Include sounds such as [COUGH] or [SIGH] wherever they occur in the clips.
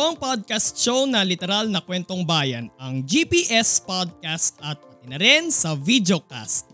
Ito ang podcast show na literal na kwentong bayan, ang GPS Podcast at pati na rin sa videocast.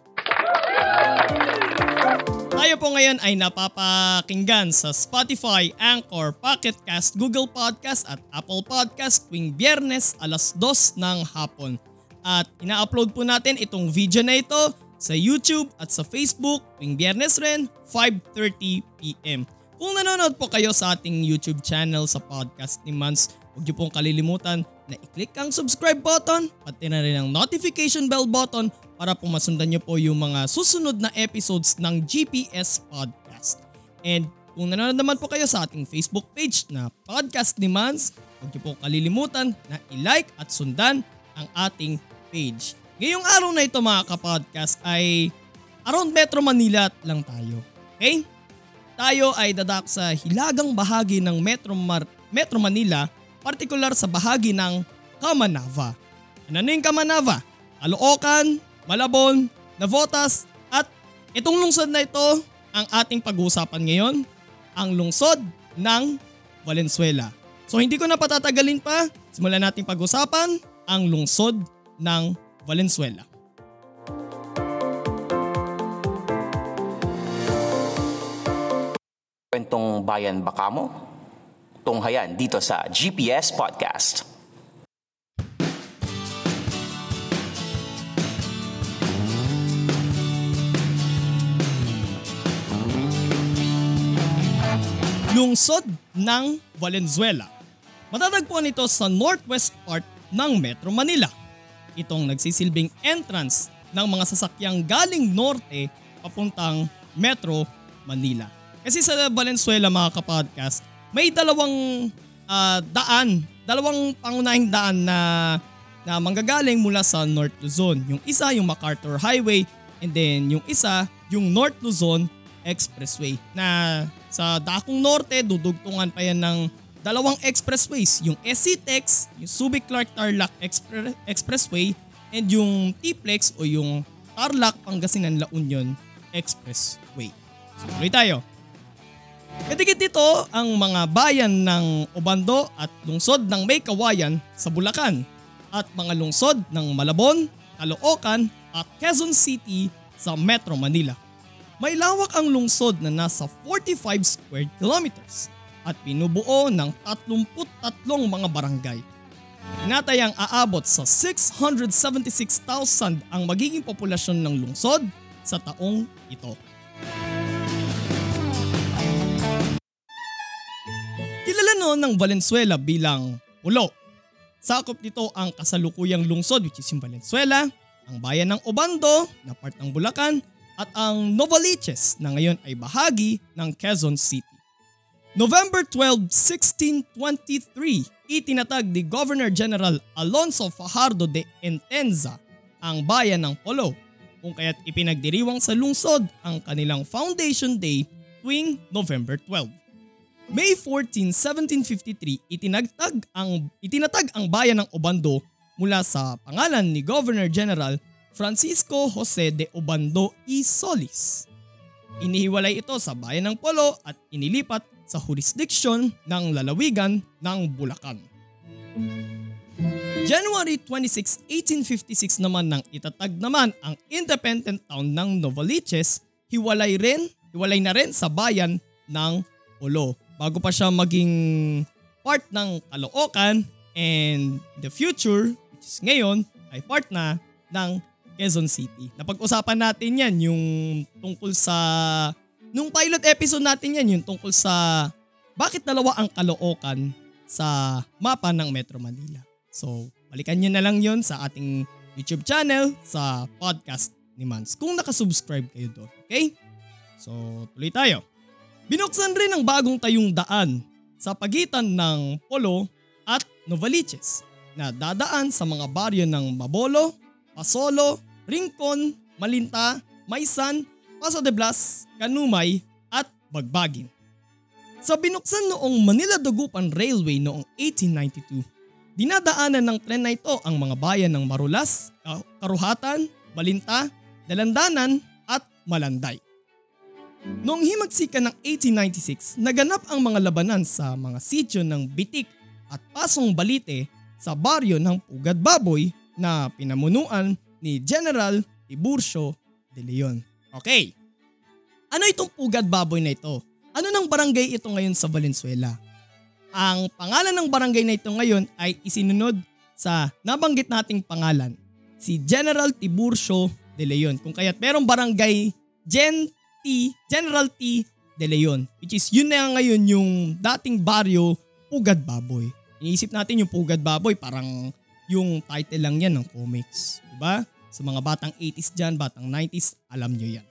Tayo po ngayon ay napapakinggan sa Spotify, Anchor, Pocket Google Podcast at Apple Podcast tuwing biyernes alas 2 ng hapon. At ina-upload po natin itong video na ito sa YouTube at sa Facebook tuwing biyernes rin 5.30pm. Kung nanonood po kayo sa ating YouTube channel sa podcast ni Mans, huwag niyo pong kalilimutan na i-click ang subscribe button pati na rin ang notification bell button para po masundan niyo po yung mga susunod na episodes ng GPS Podcast. And kung nanonood naman po kayo sa ating Facebook page na Podcast ni Mans, huwag niyo pong kalilimutan na i-like at sundan ang ating page. Ngayong araw na ito mga kapodcast ay around Metro Manila lang tayo. Okay? Tayo ay dadak sa hilagang bahagi ng Metro, Mar- Metro Manila, partikular sa bahagi ng Kamanava. Ano yung Kamanava? Caloocan, Malabon, Navotas, at itong lungsod na ito ang ating pag-uusapan ngayon, ang lungsod ng Valenzuela. So hindi ko na patatagalin pa, simulan nating pag-usapan ang lungsod ng Valenzuela. Kwentong bayan baka mo? Tunghayan dito sa GPS Podcast. Lungsod ng Valenzuela. Matatagpuan ito sa northwest part ng Metro Manila. Itong nagsisilbing entrance ng mga sasakyang galing norte papuntang Metro Manila. Kasi sa Valenzuela mga kapodcast, may dalawang ah, daan, dalawang pangunahing daan na na manggagaling mula sa North Luzon. Yung isa yung MacArthur Highway and then yung isa yung North Luzon Expressway na sa Dakong Norte dudugtungan pa yan ng dalawang expressways, yung SCTEX, yung Subic Clark Tarlac Expre- Expressway and yung T-Plex o yung Tarlac Pangasinan La Union Expressway. So tuloy tayo. Kadigit dito ang mga bayan ng Obando at lungsod ng May Kawayan sa Bulacan at mga lungsod ng Malabon, Caloocan at Quezon City sa Metro Manila. May lawak ang lungsod na nasa 45 square kilometers at pinubuo ng 33 mga barangay. Tinatayang aabot sa 676,000 ang magiging populasyon ng lungsod sa taong ito. Noon ng Valenzuela bilang Pulo. Sakop nito ang kasalukuyang lungsod which is yung Valenzuela, ang bayan ng Obando na part ng Bulacan at ang Novaliches na ngayon ay bahagi ng Quezon City. November 12, 1623, itinatag ni Governor General Alonso Fajardo de Entenza ang bayan ng Polo kung kaya't ipinagdiriwang sa lungsod ang kanilang Foundation Day tuwing November 12. May 14, 1753, itinagtag ang, itinatag ang bayan ng Obando mula sa pangalan ni Governor General Francisco Jose de Obando y Solis. Inihiwalay ito sa bayan ng Polo at inilipat sa jurisdiction ng lalawigan ng Bulacan. January 26, 1856 naman nang itatag naman ang independent town ng Novaliches, hiwalay rin, hiwalay na rin sa bayan ng Polo bago pa siya maging part ng Caloocan and the future, which is ngayon, ay part na ng Quezon City. Napag-usapan natin yan yung tungkol sa, nung pilot episode natin yan, yung tungkol sa bakit dalawa ang Caloocan sa mapa ng Metro Manila. So, balikan nyo na lang yon sa ating YouTube channel sa podcast ni Mans kung nakasubscribe kayo doon. Okay? So, tuloy tayo. Binuksan rin ang bagong tayong daan sa pagitan ng Polo at Novaliches na dadaan sa mga baryo ng Mabolo, Pasolo, Rincon, Malinta, Maysan, Paso de Blas, Kanumay at Bagbagin. Sa binuksan noong Manila Dagupan Railway noong 1892, dinadaanan ng tren na ito ang mga bayan ng Marulas, Karuhatan, Balinta, Dalandanan at Malanday. Noong himagsikan ng 1896, naganap ang mga labanan sa mga sityo ng Bitik at Pasong Balite sa baryo ng Pugad Baboy na pinamunuan ni General Tiburcio de Leon. Okay, ano itong Pugad Baboy na ito? Ano ng barangay ito ngayon sa Valenzuela? Ang pangalan ng barangay na ito ngayon ay isinunod sa nabanggit nating pangalan, si General Tiburcio de Leon. Kung kaya't merong barangay Gen T, General T de Leon, which is yun na ngayon yung dating baryo Pugad Baboy. Iniisip natin yung Pugad Baboy, parang yung title lang yan ng comics. Diba? Sa mga batang 80s dyan, batang 90s, alam nyo yan.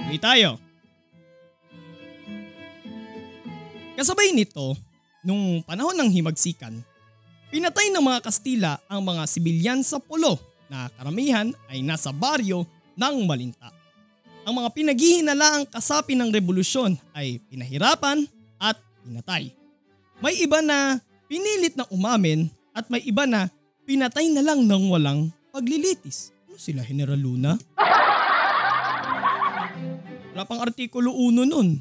Tuloy tayo. Kasabay nito, nung panahon ng himagsikan, pinatay ng mga Kastila ang mga sibilyan sa pulo na karamihan ay nasa baryo ng Malinta. Ang mga pinaghihinalaang kasapi ng revolusyon ay pinahirapan at pinatay. May iba na pinilit na umamin at may iba na pinatay na lang ng walang paglilitis. Ano sila, General Luna? Wala pang artikulo 1 nun.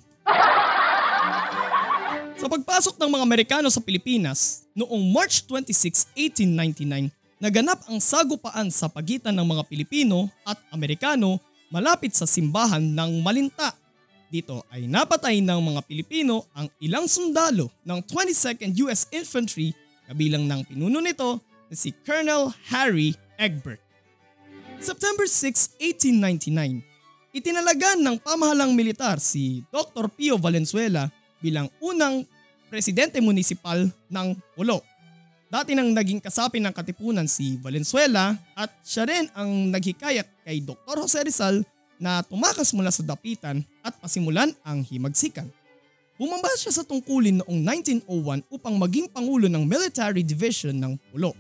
Sa pagpasok ng mga Amerikano sa Pilipinas, noong March 26, 1899, naganap ang sagupaan sa pagitan ng mga Pilipino at Amerikano malapit sa simbahan ng Malinta. Dito ay napatay ng mga Pilipino ang ilang sundalo ng 22nd US Infantry kabilang ng pinuno nito na si Colonel Harry Egbert. September 6, 1899, itinalagan ng pamahalang militar si Dr. Pio Valenzuela bilang unang presidente munisipal ng Pulo. Dati nang naging kasapi ng katipunan si Valenzuela at siya rin ang naghikayat kay Dr. Jose Rizal na tumakas mula sa dapitan at pasimulan ang himagsikan. Bumamba siya sa tungkulin noong 1901 upang maging pangulo ng Military Division ng Pulo.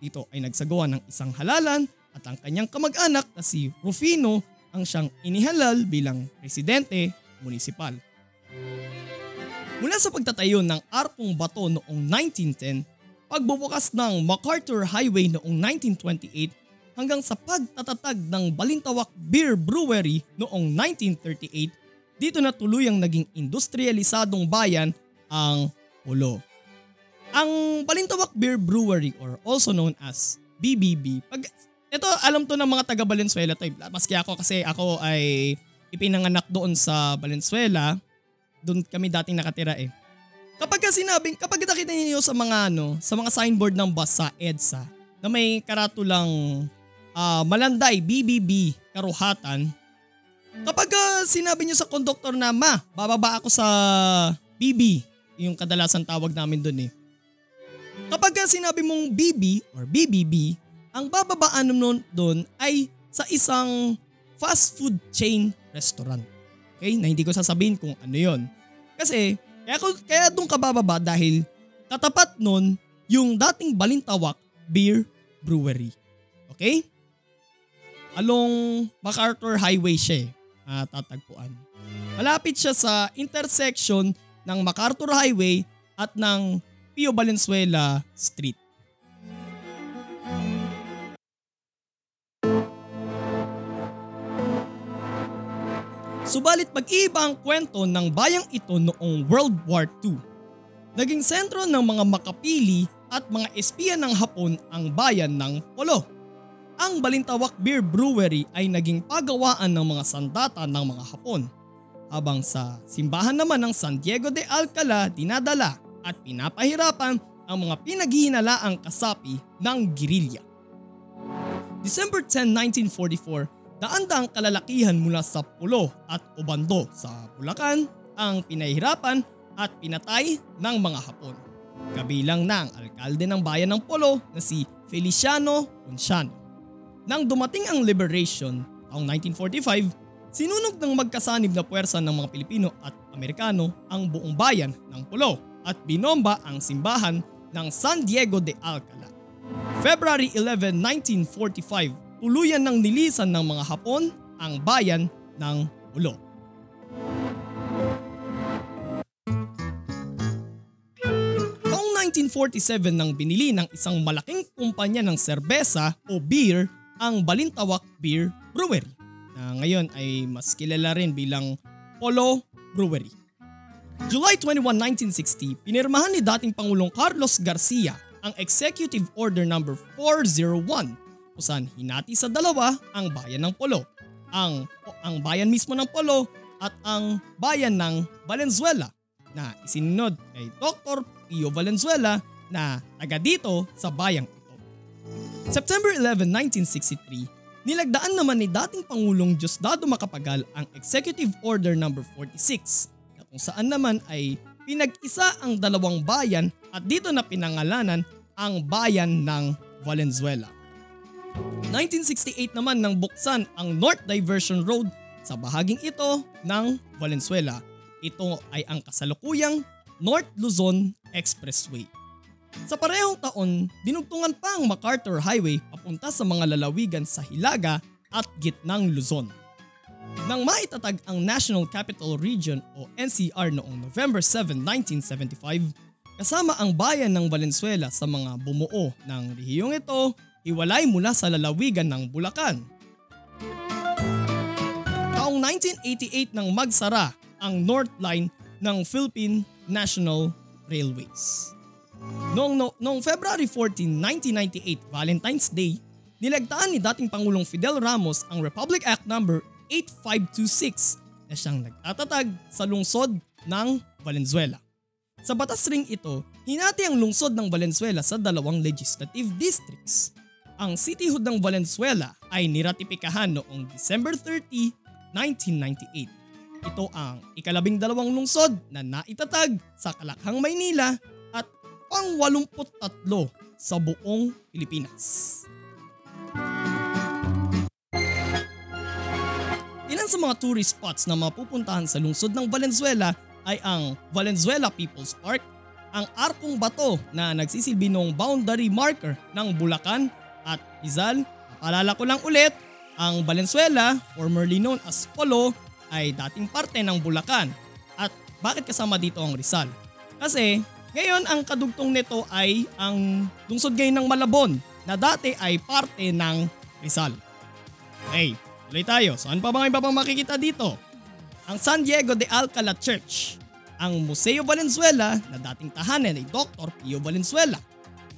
Dito ay nagsagawa ng isang halalan at ang kanyang kamag-anak na si Rufino ang siyang inihalal bilang presidente munisipal. Mula sa pagtatayo ng Arpong Bato noong 1910, pagbubukas ng MacArthur Highway noong 1928 hanggang sa pagtatatag ng Balintawak Beer Brewery noong 1938, dito na tuluyang naging industrialisadong bayan ang Pulo. Ang Balintawak Beer Brewery or also known as BBB, pag ito alam to ng mga taga Valenzuela to, maski ako kasi ako ay ipinanganak doon sa Valenzuela, doon kami dating nakatira eh. Kapag ka sinabing, kapag nakita niyo sa mga ano, sa mga signboard ng bus sa EDSA na may karatulang uh, Malanday, BBB, Karuhatan, kapag uh, sinabi niyo sa conductor na, ma, bababa ako sa BB, yung kadalasan tawag namin doon eh. Kapag uh, sinabi mong BB or BBB, ang bababaan nun doon ay sa isang fast food chain restaurant. Okay? Na hindi ko sasabihin kung ano yon. Kasi, kaya, ko, kaya doon ka bababa dahil tatapat nun yung dating Balintawak Beer Brewery. Okay? Along MacArthur Highway siya uh, tatagpuan. Malapit siya sa intersection ng MacArthur Highway at ng Pio Valenzuela Street. Subalit mag-iiba ang kwento ng bayang ito noong World War II. Naging sentro ng mga makapili at mga espiya ng Hapon ang bayan ng Polo. Ang Balintawak Beer Brewery ay naging pagawaan ng mga sandata ng mga Hapon. Habang sa simbahan naman ng San Diego de Alcala dinadala at pinapahirapan ang mga pinaghihinalaang kasapi ng girilya. December 10, 1944, Daan-daang kalalakihan mula sa Pulo at Obando sa Bulacan ang pinahirapan at pinatay ng mga Hapon. Kabilang ng alkalde ng bayan ng Pulo na si Feliciano Ponciano. Nang dumating ang liberation taong 1945, Sinunog ng magkasanib na puwersa ng mga Pilipino at Amerikano ang buong bayan ng Pulo at binomba ang simbahan ng San Diego de Alcala. February 11, 1945, tuluyan ng nilisan ng mga Hapon ang bayan ng Pulo. Taong 1947 nang binili ng isang malaking kumpanya ng serbesa o beer ang Balintawak Beer Brewery na ngayon ay mas kilala rin bilang Polo Brewery. July 21, 1960, pinirmahan ni dating Pangulong Carlos Garcia ang Executive Order No. 401 kung saan hinati sa dalawa ang bayan ng Polo, ang, ang bayan mismo ng Polo at ang bayan ng Valenzuela na isinunod kay Dr. Pio Valenzuela na taga dito sa bayang ito. September 11, 1963, nilagdaan naman ni dating Pangulong Diosdado Macapagal ang Executive Order No. 46 na kung saan naman ay pinag-isa ang dalawang bayan at dito na pinangalanan ang bayan ng Valenzuela. 1968 naman nang buksan ang North Diversion Road sa bahaging ito ng Valenzuela. Ito ay ang kasalukuyang North Luzon Expressway. Sa parehong taon, dinugtungan pa ang MacArthur Highway papunta sa mga lalawigan sa Hilaga at gitnang Luzon. Nang maitatag ang National Capital Region o NCR noong November 7, 1975, kasama ang bayan ng Valenzuela sa mga bumuo ng rehiyong ito, hiwalay mula sa lalawigan ng Bulacan. Taong 1988 nang magsara ang North Line ng Philippine National Railways. Noong, no, noong February 14, 1998, Valentine's Day, nilagtaan ni dating Pangulong Fidel Ramos ang Republic Act No. 8526 na siyang nagtatatag sa lungsod ng Valenzuela. Sa batas ring ito, hinati ang lungsod ng Valenzuela sa dalawang legislative districts. Ang cityhood ng Valenzuela ay niratipikahan noong December 30, 1998. Ito ang ikalabing dalawang lungsod na naitatag sa Kalakhang, Maynila at pang-83 sa buong Pilipinas. Ilan sa mga tourist spots na mapupuntahan sa lungsod ng Valenzuela ay ang Valenzuela People's Park, ang Arkong Bato na nagsisilbi ng boundary marker ng Bulacan at Rizal. Paalala ko lang ulit, ang Valenzuela, formerly known as Polo, ay dating parte ng Bulacan. At bakit kasama dito ang Rizal? Kasi ngayon ang kadugtong nito ay ang lungsod ngayon ng Malabon na dati ay parte ng Rizal. Okay, tuloy tayo. Saan pa bang iba pang makikita dito? Ang San Diego de Alcala Church, ang Museo Valenzuela na dating tahanan ni Dr. Pio Valenzuela,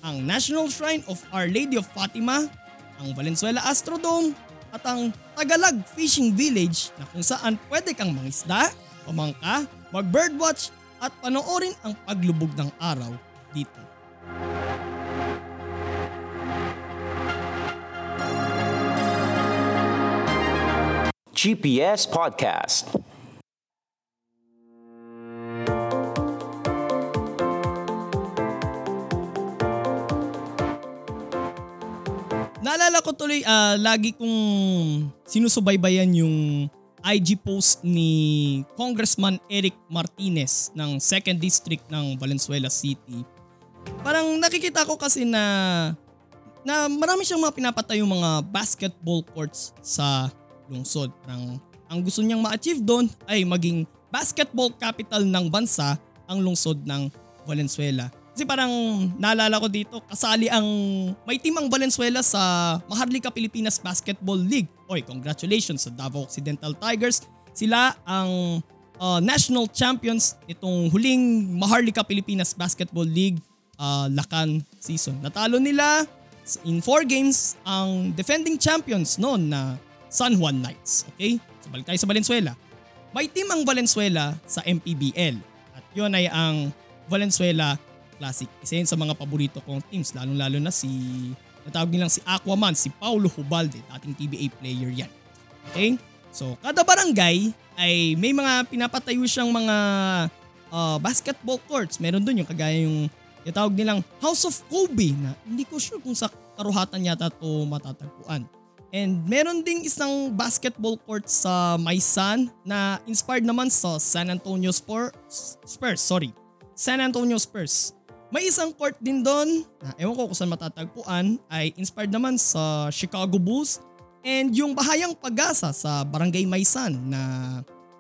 ang National Shrine of Our Lady of Fatima, ang Valenzuela Astrodome, at ang Tagalog Fishing Village na kung saan pwede kang mangisda, pamangka, mag-birdwatch at panoorin ang paglubog ng araw dito. GPS Podcast. Naalala ko tuloy, ah, lagi kong sinusubaybayan yung IG post ni Congressman Eric Martinez ng 2nd District ng Valenzuela City. Parang nakikita ko kasi na na marami siyang mga pinapatayong mga basketball courts sa lungsod. Parang ang gusto niyang ma-achieve doon ay maging basketball capital ng bansa ang lungsod ng Valenzuela. Kasi parang naalala ko dito, kasali ang may team ang Valenzuela sa Maharlika Pilipinas Basketball League. Oy, congratulations sa Davao Occidental Tigers. Sila ang uh, national champions itong huling Maharlika Pilipinas Basketball League uh, Lakan season. Natalo nila in 4 games ang defending champions noon na San Juan Knights. Okay? So balik tayo sa Valenzuela. May team ang Valenzuela sa MPBL at yun ay ang Valenzuela Classic. Isa yun sa mga paborito kong teams, lalong-lalo na si, natawag nilang si Aquaman, si Paulo Hubalde, dating TBA player yan. Okay? So, kada barangay ay may mga pinapatayo siyang mga uh, basketball courts. Meron doon yung kagaya yung tawag nilang House of Kobe na hindi ko sure kung sa karuhatan yata to matatagpuan. And meron ding isang basketball court sa Maysan na inspired naman sa San Antonio Spurs. Spurs, sorry. San Antonio Spurs. May isang court din doon na ewan ko kung saan matatagpuan ay inspired naman sa Chicago Bulls and yung Bahayang Pag-asa sa Barangay Maysan na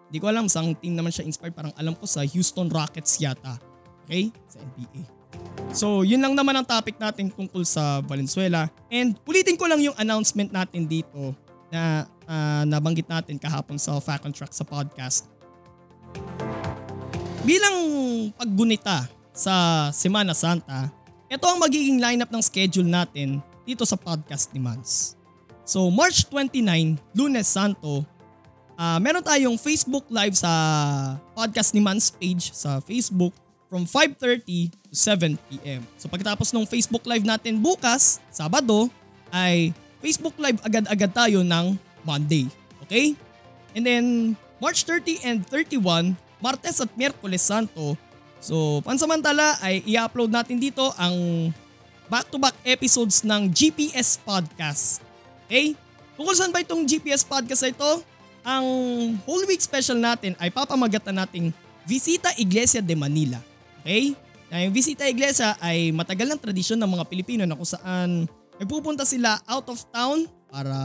di ko alam saan team naman siya inspired parang alam ko sa Houston Rockets yata. Okay? Sa NBA. So, yun lang naman ang topic natin tungkol sa Valenzuela. And ulitin ko lang yung announcement natin dito na uh, nabanggit natin kahapon sa Fact on Track sa podcast. Bilang paggunita sa Semana Santa, ito ang magiging lineup ng schedule natin dito sa podcast ni Mans. So March 29, Lunes Santo, uh, meron tayong Facebook Live sa podcast ni Mans page sa Facebook from 5.30 to 7pm. So pagkatapos ng Facebook Live natin bukas, Sabado, ay Facebook Live agad-agad tayo ng Monday. Okay? And then March 30 and 31, Martes at Miyerkules Santo. So pansamantala ay i-upload natin dito ang back-to-back episodes ng GPS Podcast. Okay? Kung saan ba itong GPS Podcast na ito, ang Holy Week special natin ay papamagatan nating Visita Iglesia de Manila. Okay? Na yung Visita Iglesia ay matagal ng tradisyon ng mga Pilipino na kung saan nagpupunta sila out of town para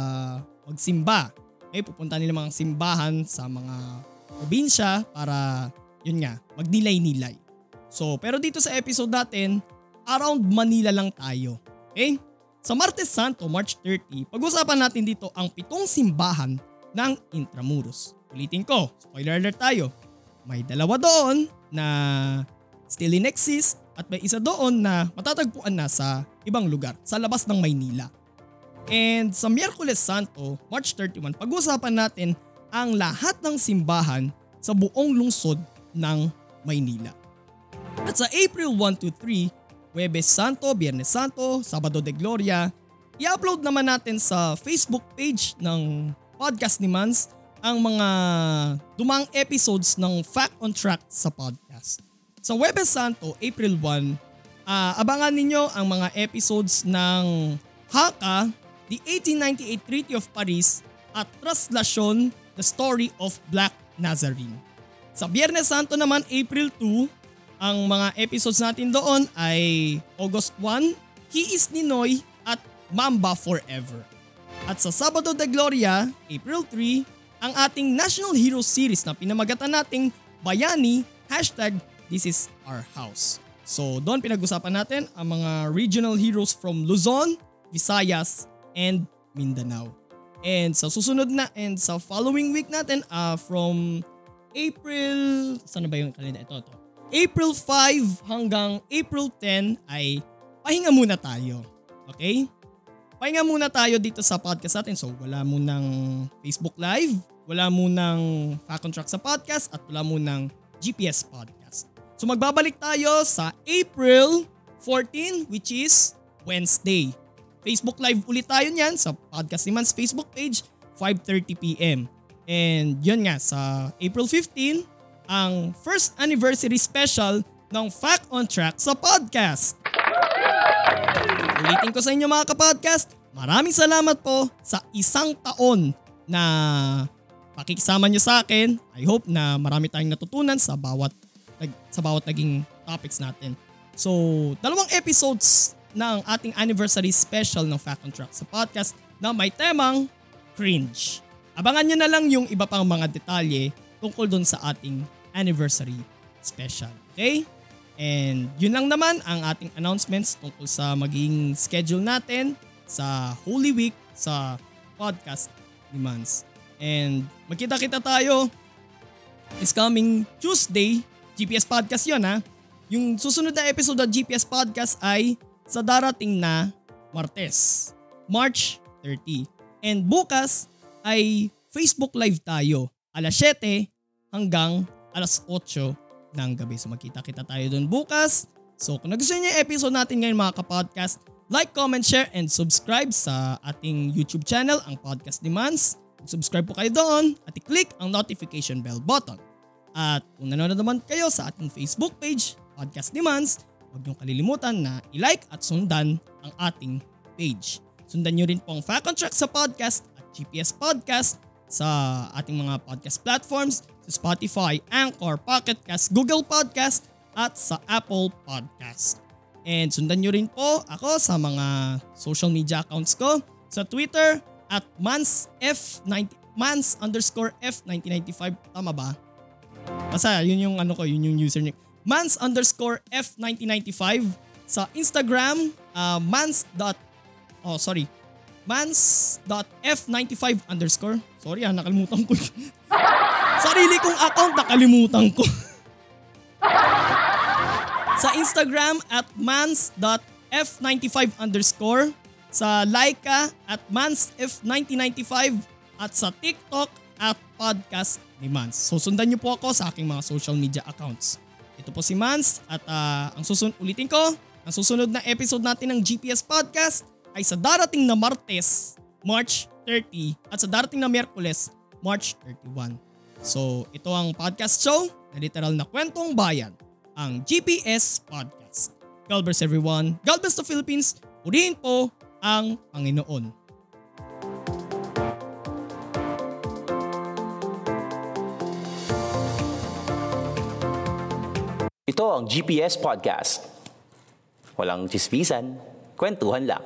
magsimba. Okay? Pupunta nila mga simbahan sa mga probinsya para yun nga, magnilay-nilay. So, pero dito sa episode natin, around Manila lang tayo. Okay? Sa Martes Santo, March 30, pag-usapan natin dito ang pitong simbahan ng Intramuros. Ulitin ko, spoiler alert tayo. May dalawa doon na still in exist at may isa doon na matatagpuan na sa ibang lugar sa labas ng Maynila. And sa Miyerkules Santo, March 31, pag-usapan natin ang lahat ng simbahan sa buong lungsod ng Maynila. At sa April 1 to 3, Huwebes Santo, Biyernes Santo, Sabado de Gloria, i-upload naman natin sa Facebook page ng podcast ni Mans ang mga dumang episodes ng Fact on Track sa podcast. Sa Webes Santo, April 1, uh, ah, abangan ninyo ang mga episodes ng Haka, the 1898 Treaty of Paris at Traslasyon, the Story of Black Nazarene. Sa Biyernes Santo naman, April 2, ang mga episodes natin doon ay August 1, He is Ninoy at Mamba Forever. At sa Sabado de Gloria, April 3, ang ating National Hero Series na pinamagatan nating Bayani, hashtag This is our house. So doon pinag-usapan natin ang mga regional heroes from Luzon, Visayas, and Mindanao. And sa susunod na and sa following week natin uh, from April, saan ba yung kalenda? Ito, ito. April 5 hanggang April 10 ay pahinga muna tayo. Okay? Pahinga muna tayo dito sa podcast natin. So wala munang Facebook Live, wala munang Fact on sa podcast at wala munang GPS podcast. So magbabalik tayo sa April 14 which is Wednesday. Facebook Live ulit tayo niyan sa Podcast ni Mans Facebook page 5.30pm. And yun nga, sa April 15, ang first anniversary special ng Fact on Track sa podcast. Ulitin ko sa inyo mga kapodcast, maraming salamat po sa isang taon na pakikisama nyo sa akin. I hope na marami tayong natutunan sa bawat sa bawat naging topics natin. So, dalawang episodes ng ating anniversary special ng Fact on Track sa podcast na may temang cringe. Abangan nyo na lang yung iba pang mga detalye tungkol doon sa ating anniversary special. Okay? And yun lang naman ang ating announcements tungkol sa maging schedule natin sa Holy Week sa podcast ni Mans. And magkita-kita tayo is coming Tuesday GPS Podcast yon ha. Yung susunod na episode ng GPS Podcast ay sa darating na Martes, March 30. And bukas ay Facebook Live tayo alas 7 hanggang alas 8 ng gabi. So magkita-kita tayo doon bukas. So kung nagustuhan niyo yung episode natin ngayon mga kapodcast, like, comment, share, and subscribe sa ating YouTube channel, ang Podcast Demands. Subscribe po kayo doon at i-click ang notification bell button. At kung nanonood naman kayo sa ating Facebook page, Podcast Demands, huwag niyong kalilimutan na i-like at sundan ang ating page. sundan nyo rin po ang Fact Track sa podcast at GPS Podcast sa ating mga podcast platforms Spotify, Anchor, Pocket Cast, Google Podcast at sa Apple Podcast. And sundan nyo rin po ako sa mga social media accounts ko sa Twitter at mansf90 mans underscore f1995 tama ba? Basta yun yung ano ko, yun yung username. Mans underscore f1995 sa Instagram, uh, mans dot, oh sorry, mans.f95 underscore. Sorry ah, nakalimutan ko. [LAUGHS] Sarili kong account, nakalimutan ko. [LAUGHS] sa Instagram at mans.f95 underscore. Sa Laika at mansf1995 at sa TikTok at podcast ni Mans. So sundan niyo po ako sa aking mga social media accounts. Ito po si Mans at uh, ang susunod ulitin ko, ang susunod na episode natin ng GPS Podcast ay sa darating na Martes, March 30 at sa darating na Miyerkules, March 31. So ito ang podcast show na literal na kwentong bayan, ang GPS Podcast. God bless everyone. God bless the Philippines. Purihin po ang Panginoon. Ito ang GPS Podcast. Walang chismisan, kwentuhan lang.